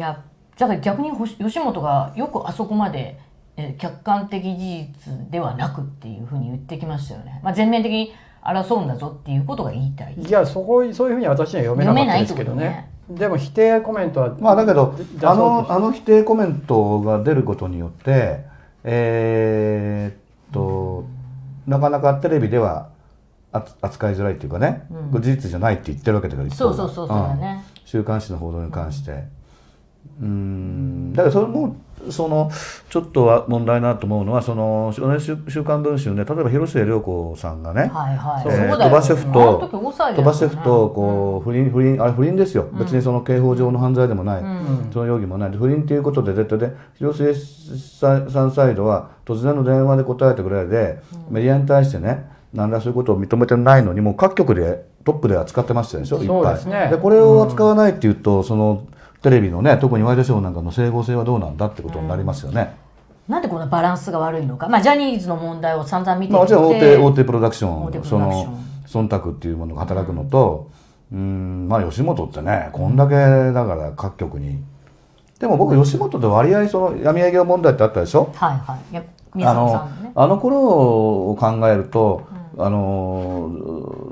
やだから逆に吉本がよくあそこまでえ客観的事実ではなくっていうふうに言ってきましたよね、まあ、全面的に争うんだぞっていうことが言いたい。いやそこそういうふうに私には読めなかったですけどね、ね、でも否定コメントはまあだけどあのあの否定コメントが出ることによってえー、っとなかなかテレビでは扱いづらいっていうかね、うん、事実じゃないって言ってるわけだからそうそうそうそうだね、うん、週刊誌の報道に関してうん。だからそれもそのちょっと問題なと思うのはその週刊文春で例えば広末涼子さんがね、はいはい。えー、鳥羽シェフと鳥羽シェフとこう不倫不倫あれ不倫ですよ、うん、別にその刑法上の犯罪でもない、うん、その容疑もない。不倫ということで絶対で広末さんサイドは突然の電話で答えたぐらいで、うん、メディアに対してね何らそういうことを認めてないのにもう各局でトップで扱ってましたでしょ？いっぱい。で、ね、これを扱わないっていうとそのテレビのね特にワイドショーなんかの整合性はどうなんだってことになりますよね。なんでこんなバランスが悪いのか、まあ、ジャニーズの問題を散々見てきて、まあ、もちろん大手大手プロダクション。その忖度っていうものが働くのと、うん、まあ吉本ってねこんだけだから各局に。でも僕吉本で割合その闇営業問題ってあったでしょ？はいはい。あの、ね、あの頃を考えると、うん、あの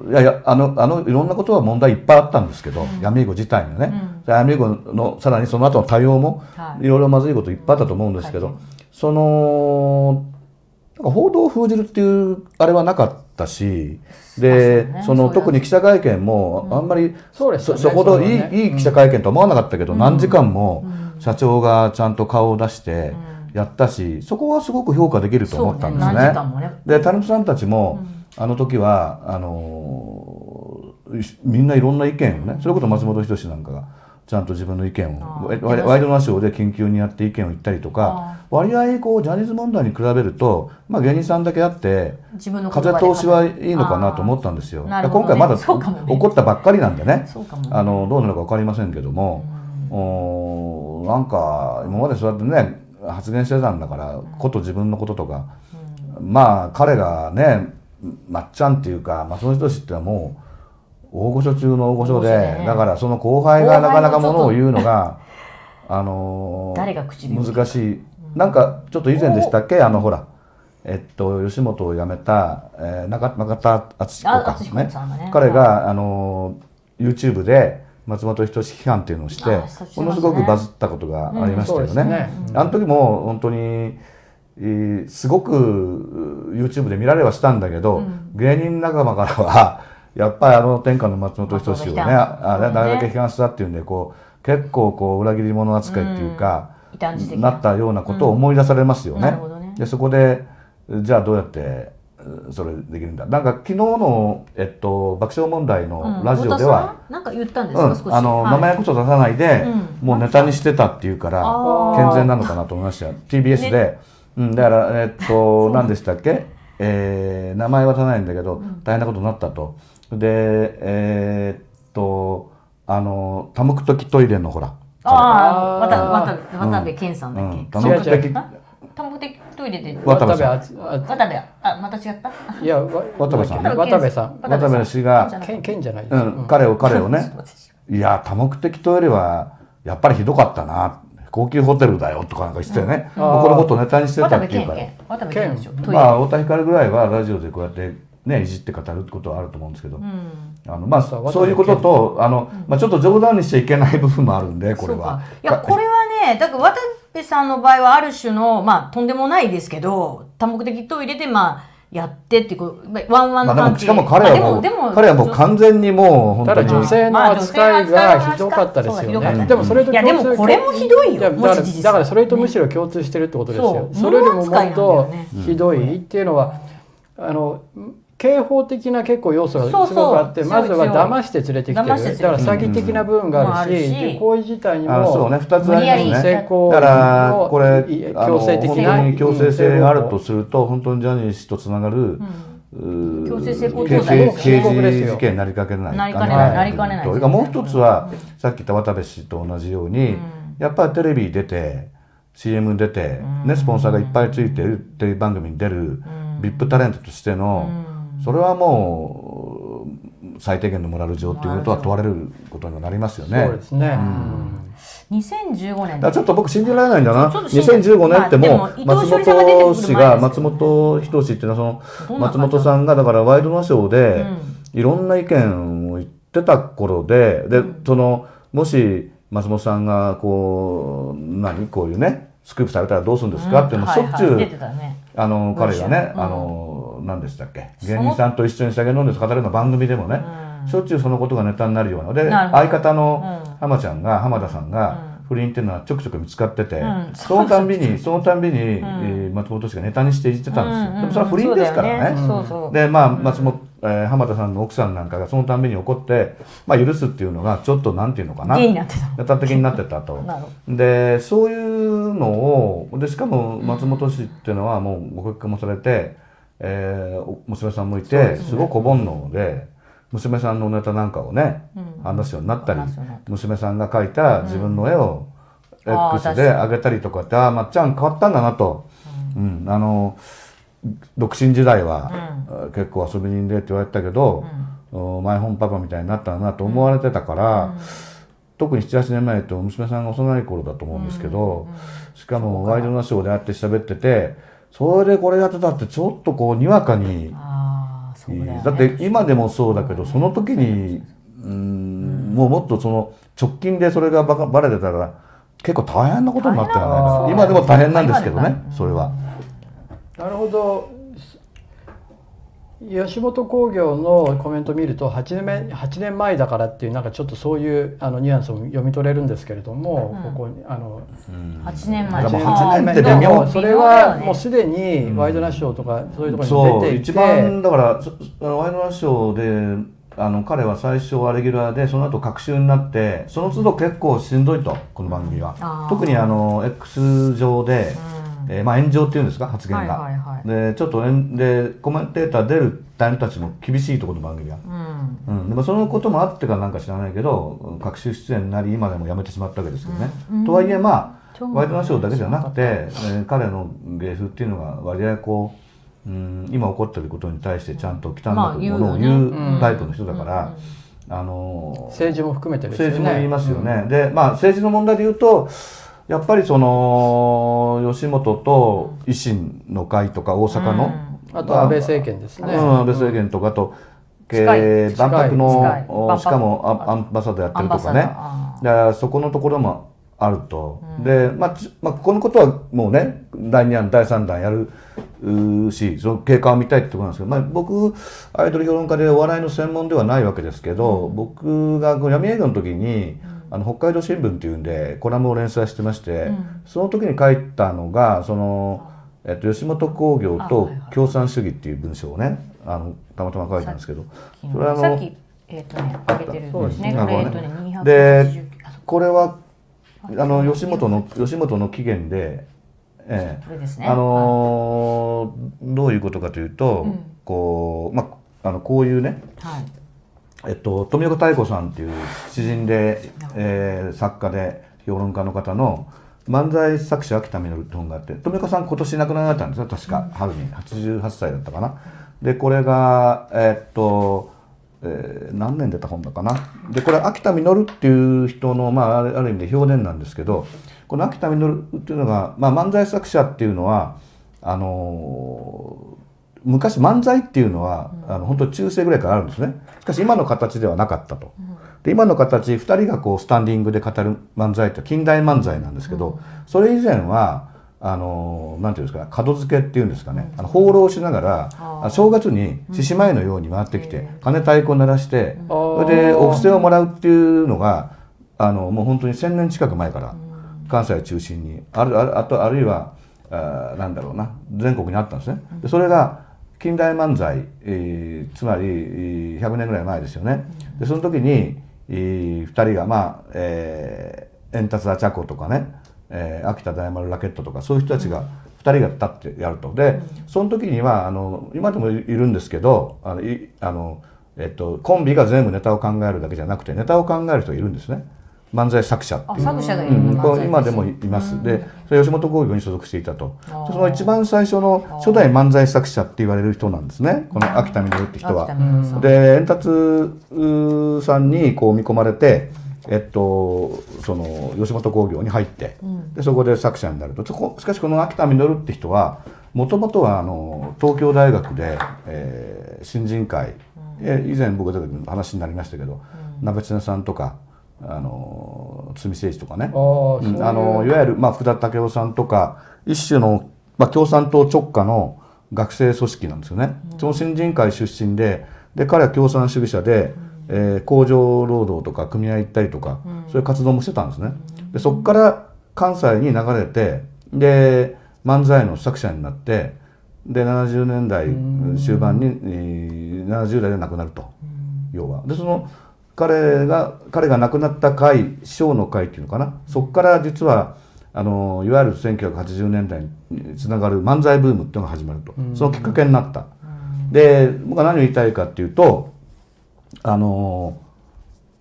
いやいやあのあのいろんなことは問題いっぱいあったんですけど、うん、闇営業自体のね、うん、闇営業のさらにその後の対応も、はい、いろいろまずいこといっぱいあったと思うんですけど、はい、その報道を封じるっていうあれはなかったしで、ね、その特に記者会見もあんまり、そね、そほどいいね、いい記者会見とは思わなかったけど、何時間も社長がちゃんと顔を出して。やったしそこはすごく評価できると思ったんですね。ね。でタレントさんたちも、あの時はあのみんないろんな意見をねそれこそ松本人志なんかがちゃんと自分の意見をワイドナショーで緊急にやって意見を言ったりとか割合こうジャニーズ問題に比べると、まあ、芸人さんだけあって風通しはいいのかなと思ったんですよ。ね、今回まだ、ね、起こったばっかりなんでね、ね、あのどうなるか分かりませんけども、うん、おなんか今までそうやってね発言してたんだから、こと自分のこととか、うん、まあ彼がねまっちゃんっていうか松本人志ってのはもう大御所中の大御所で、ね、だからその後輩がなかなかものを言うのがあのー、難しい、なんかちょっと以前でしたっけ？あのほら。えっと吉本を辞めた、えー、中中田敦彦かね、ね、彼が、あのー、YouTube で松本人志批判っていうのをして、ものすごくバズったことがありましたよね。うん、ね。あの時も本当にすごく YouTube で見られはしたんだけど、うん、芸人仲間からは やっぱりあの天下の松本人志をねあれだけ批判したっていうんでこう結構こう裏切り者扱いっていうか、うん、な。ったようなことを思い出されますよね。ね。でそこでじゃあどうやってそれできるんだ。なんか昨日の、えっと、爆笑問題のラジオでは、うん、なんか言ったんですか、うん、あの、はい、名前こそ出さないで、もうネタにしてたっていうから健全なのかなと思いました。よ TBS で。ねうん、だから、えっと、何でしたっけ、えー、名前は出さないんだけど、大変なことになったと。で、えー、っと、あの、多目的トイレのほら。ああ、渡部健さんだっけ？多目的。多目的トイレで。渡部渡部あ、また違った？いや、渡部さん。渡部さん。渡部氏が、健じゃないうん、彼を、彼をね。いや、多目的トイレは、やっぱりひどかったな。高級ホテルだよとかなんか言ってね、うん、このことネタにしてたっていうから。まあ太田光ぐらいはラジオでこうやってねいじって語るってことはあると思うんですけど、うん、あのまあそういうこととあの、まあ、ちょっと冗談にしちゃいけない部分もあるんでこれは。いやこれはねだから渡辺さんの場合はある種のまあとんでもないですけど多目的トイレでまあやってってこうワンワンの関係、まあ、しかも彼はもう彼はもう完全にもう本当に。女性の扱いがひどかったですよね、でもそれといやでもこれもひどいよ。だからだからそれとむしろ共通してるってことですよ、それよりももっとひどいっていうのはあの刑法的な結構要素がすごくあってまずは騙して連れてきてる。だから詐欺的な部分があるし、で行為自体にもそうね。2つありますね。だからこれ強制的な強制性があるとすると本当にジャニー氏とつながる、強制性交刑事事件になりかけない。なりかねないなりかねないもう一つは、さっき言った渡部氏と同じように、やっぱりテレビ出て CM 出て、ねスポンサーがいっぱいついてるテレビ番組に出る、VIP タレントとしての、それはもう最低限のモラル上っていうことは問われることになりますよね。そうですね、うん。2015年。だちょっと僕信じられないんだな。2015年ってもう松本氏が松本人志っていうのはその松本さんがだからワイドナショーでいろんな意見を言ってた頃ででそのもし松本さんがこう何？こういうねスクープされたらどうするんですか？っていうのしょっちゅうあの彼がねあの何でしたっけ？芸人さんと一緒に酒飲んで語るような番組でもね。しょっちゅうそのことがネタになるようなで相方の浜ちゃんが浜田さんが不倫っていうのはちょくちょく見つかってて、そのたんびにそのたんびに、え松本氏がネタにして言ってたんですよ、でもそれは不倫ですからね。でまあ松本、えー、浜田さんの奥さんなんかがそのたんびに怒って、まあ、許すっていうのがちょっとなんていうのかな。ネタ的になってたと。でそういうのをでしかも松本氏っていうのはもうご結婚もされて、えー、娘さんもいてすごく小煩悩で。娘さんのネタなんかをね、話すようになったり娘さんが描いた自分の絵を X で上げたりとかって、ああまっちゃん変わったんだなと、うん。あの独身時代は、結構遊び人でって言われたけど、マイホームパパみたいになったなと思われてたから、特に78年前と娘さんが幼い頃だと思うんですけど、しかもワイドナショーであって喋っててそれでこれやってたってちょっとこうにわかに。だだって今でもそうだけどその時にうんもうもっとその直近でそれがばバレてたら結構大変なことになったよね。今でも大変なんですけどねそれは。なるほど。吉本興業のコメントを見ると8年目8年前だからっていうなんかちょっとそういうあのニュアンスを読み取れるんですけれども、うん、ここあの、うん、8年前。8年前でもそれはもうすでにワイドナショーとかそういうところに出ていて、うん、一番だからワイドナショーであの彼は最初はレギュラーでその後隔週になってその都度結構しんどいとこの番組は、特にあの X 上で、えー、まあ炎上っていうんですか発言が、はいはいはい、でちょっとでコメンテーター出るタイムたちも厳しいところの番組が、うん、うん、でもそのこともあってかなんか知らないけど各種出演になり今でもやめてしまったわけですけどね、うん、とはいえまあワイドナショーだけじゃなくて、えー、彼の芸風っていうのが割合こう、うん、今起こってることに対してちゃんと汚いものを言うタイプの人だから、あの政治も含めて、ね、政治も言いますよね、でまあ政治の問題で言うとやっぱりその吉本と維新の会とか大阪の、うん、あと安倍政権ですね、うん、安倍政権とかと、万博のしかもアンバサダーやってるとかね。だからそこのところもあると、うん、で、まあ、まあこのことはもうね第2弾第3弾やるしその経過を見たいってところなんですけど、まあ、僕アイドル評論家でお笑いの専門ではないわけですけど、僕が闇営業の時に、あの北海道新聞っていうんでコラムを連載してまして、うん、その時に書いたのがその、えっと、吉本興業と共産主義っていう文章をねあのたまたま書いたんですけどそれはあのえっ、とね上げてるんですね。でこれはあの吉本の吉本の起源で、ええ。ね、あのー、どういうことかというと、うん、こうまああのこういうね、はい、えっと、富岡妙子さんっていう詩人で、えー、作家で評論家の方の漫才作者秋田稔って本があって富岡さん今年亡くなられたんですよ確か春に88歳だったかな。でこれがえー、っと、えー、何年出た本だかな。でこれ秋田稔っていう人の、まあ、ある意味で評伝なんですけどこの秋田稔っていうのが、まあ、漫才作者っていうのはあの昔漫才っていうのは、うん、あの本当中世ぐらいからあるんですね。しかし今の形ではなかったと、うん、で今の形2人がこうスタンディングで語る漫才って近代漫才なんですけど、うん、それ以前はあのなんていうんですか門付けっていうんですかね、あの放浪しながら正月に獅子舞のように回ってきて、鐘太鼓を鳴らして、それでお布施をもらうっていうのがあのもう本当に1,000年近く前から関西を中心にあるあとあるいはあなんだろうな全国にあったんですね。でそれが近代漫才、えー、つまり100年ぐらい前ですよね。でその時に、えー、2人がまあ、えー、エンタツアチャコとかね、えー、秋田大丸ラケットとかそういう人たちが2人が立ってやると。でその時にはあの今でもいるんですけどあのいあの、えっと、コンビが全部ネタを考えるだけじゃなくてネタを考える人がいるんですね。漫才作者。っていう作者がいる、うん、今でもいます、でそれ吉本興業に所属していたと。その一番最初の初代漫才作者って言われる人なんですね。この秋田稔って人は。で円達さんにこう見込まれてえっと、その吉本興業に入って、でそこで作者になると。しかしこの秋田稔って人はもともとはあの東京大学で、えー、新人会、うん、以前僕が出た時の話になりましたけど、うん、鍋常さんとかあの堤誠一とかね。あのいわゆる、まあ、福田武雄さんとか一種の、まあ、共産党直下の学生組織なんですよね。うん、その新人会出身でで彼は共産主義者で、うん、えー、工場労働とか組合行ったりとか、うん、そういう活動もしてたんですね。でそこから関西に流れてで漫才の作者になってで70年代終盤に70代で亡くなると。要は。でその彼が彼が亡くなった会師匠の会っていうのかな？そこから実はあのいわゆる1980年代につながる漫才ブームっていうのが始まると。そのきっかけになった。で僕は何を言いたいかっていうとあの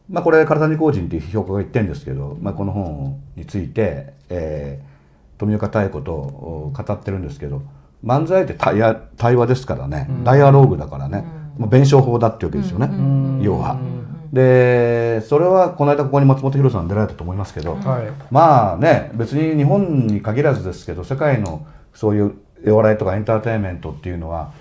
まあこれ体に工人っていう評価が言ってるんですけど、まあ、この本について、えー、富岡妙子と語ってるんですけど漫才って対対話ですからね、ダイアローグだからね、もう弁証法だってわけですよね、要は。でそれはこの間ここに松本博さん出られたと思いますけど、はい、まあね別に日本に限らずですけど世界のそういうお笑いとかエンターテインメントっていうのは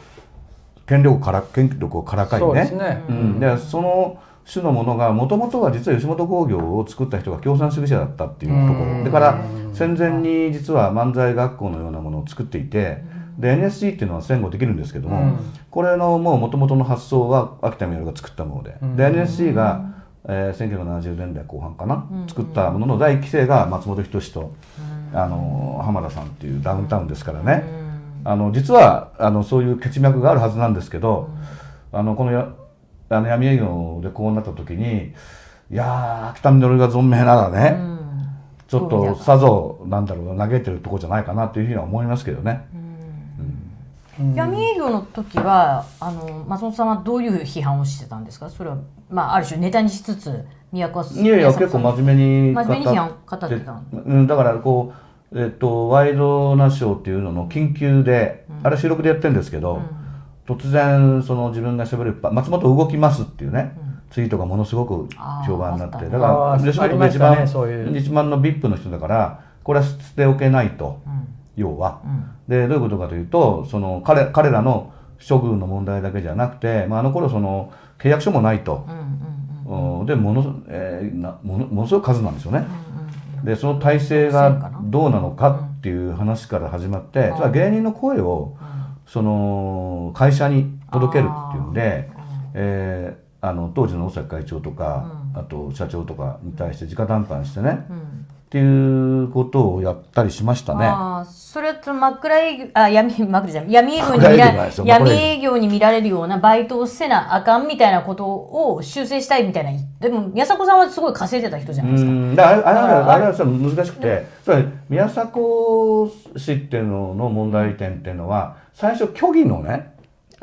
権力から権力をからかいね。で、ね。うん、でその種のものがもともとは実は吉本興業を作った人が共産主義者だったっていうところ。だから戦前に実は漫才学校のようなものを作っていてで NSC っていうのは戦後できるんですけども、これのもう元々の発想は秋田稔が作ったものでで NSC が、えー、1970年代後半かな、作ったものの第一期生が松本人志と、あの浜田さんっていうダウンタウンですからね、あの実はあのそういう血脈があるはずなんですけど、あのこのあの闇営業でこうなった時にいや秋田稔が存命ならね、うん、ちょっとさぞなんだろう嘆いてるとこじゃないかなというふうには思いますけどね。うん、闇営業の時はあの松本さんはどういう批判をしてたんですか？それは、まあ、ある種ネタにしつつ宮古いやいや結構真面目に真面目に批判語って。た、うん、だからこう、えっと、ワイドナショーっていうのの緊急で、あれ収録でやってるんですけど、突然その自分がしゃべる松本動きますっていうね、うん、ツイートがものすごく評判になってだから吉本が一番、ね、一番の VIP の人だからこれは捨ておけないと、うん、要は、うん、でどういうことかというとその彼彼らの処遇の問題だけじゃなくて、まあ、あの頃その契約書もないと、でもの,、えー、なものものすごい数なんですよね。でその体制がどうなのかっていう話から始まって、それは芸人の声を、その会社に届けるっていうんで、えー、あの当時の大崎会長とか、うん、あと社長とかに対して直談判してね、うん、っていうことをやったりしましたね。あそれと真っ暗営業あ闇真っ暗じゃ闇営業に見ら闇営業に見られるようなバイトをせなあかんみたいなことを修正したいみたいなでも宮迫さんはすごい稼いでた人じゃないですか。だから。あれは難しくて、それ宮迫氏っていうのの問題点っていうのは最初虚偽のね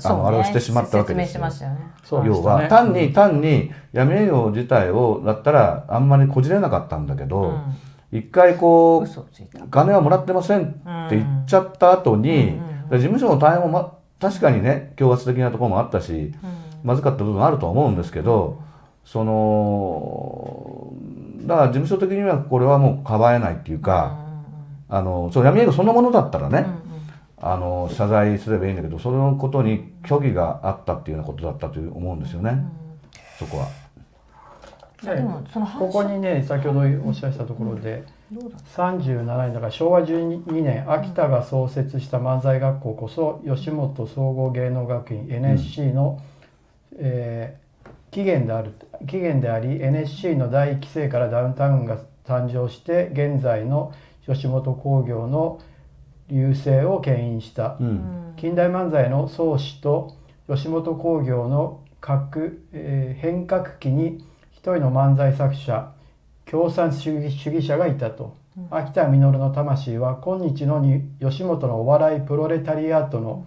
あの、ね、あれをしてしまったわけですよ。よね、要は、単に単に闇営業自体をだったらあんまりこじれなかったんだけど、うん、一回こう金はもらってませんって言っちゃった後に、うん、事務所の対応も、ま、確かにね強圧的なところもあったし、うん、まずかった部分あるとは思うんですけど、そのだから事務所的にはこれはもうかばえないっていうか、あのそう闇営業そのものだったらね、あの謝罪すればいいんだけどそのことに虚偽があったっていうようなことだったと思うんですよね、うん、そこは。ここにね先ほどおっしゃったところで、うん、37年だから昭和12年秋田が創設した漫才学校こそ吉本総合芸能学院 NSC の、うん、えー、起源である起源であり NSC の第一期生からダウンタウンが誕生して現在の吉本興業の優勢を牽引した、うん、近代漫才の創始と吉本興業の各、えー、変革期に一人の漫才作者共産主義主義者がいたと、うん、秋田稔の魂は今日のに吉本のお笑いプロレタリアートの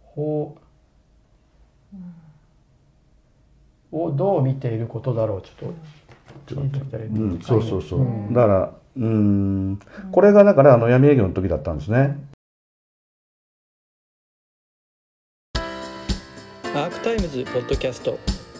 法をどう見ていることだろう。ちょっとうん、そうそうそう、うん、だからうん。これがだからあの闇営業の時だったんですね。アークタイムズポッドキャスト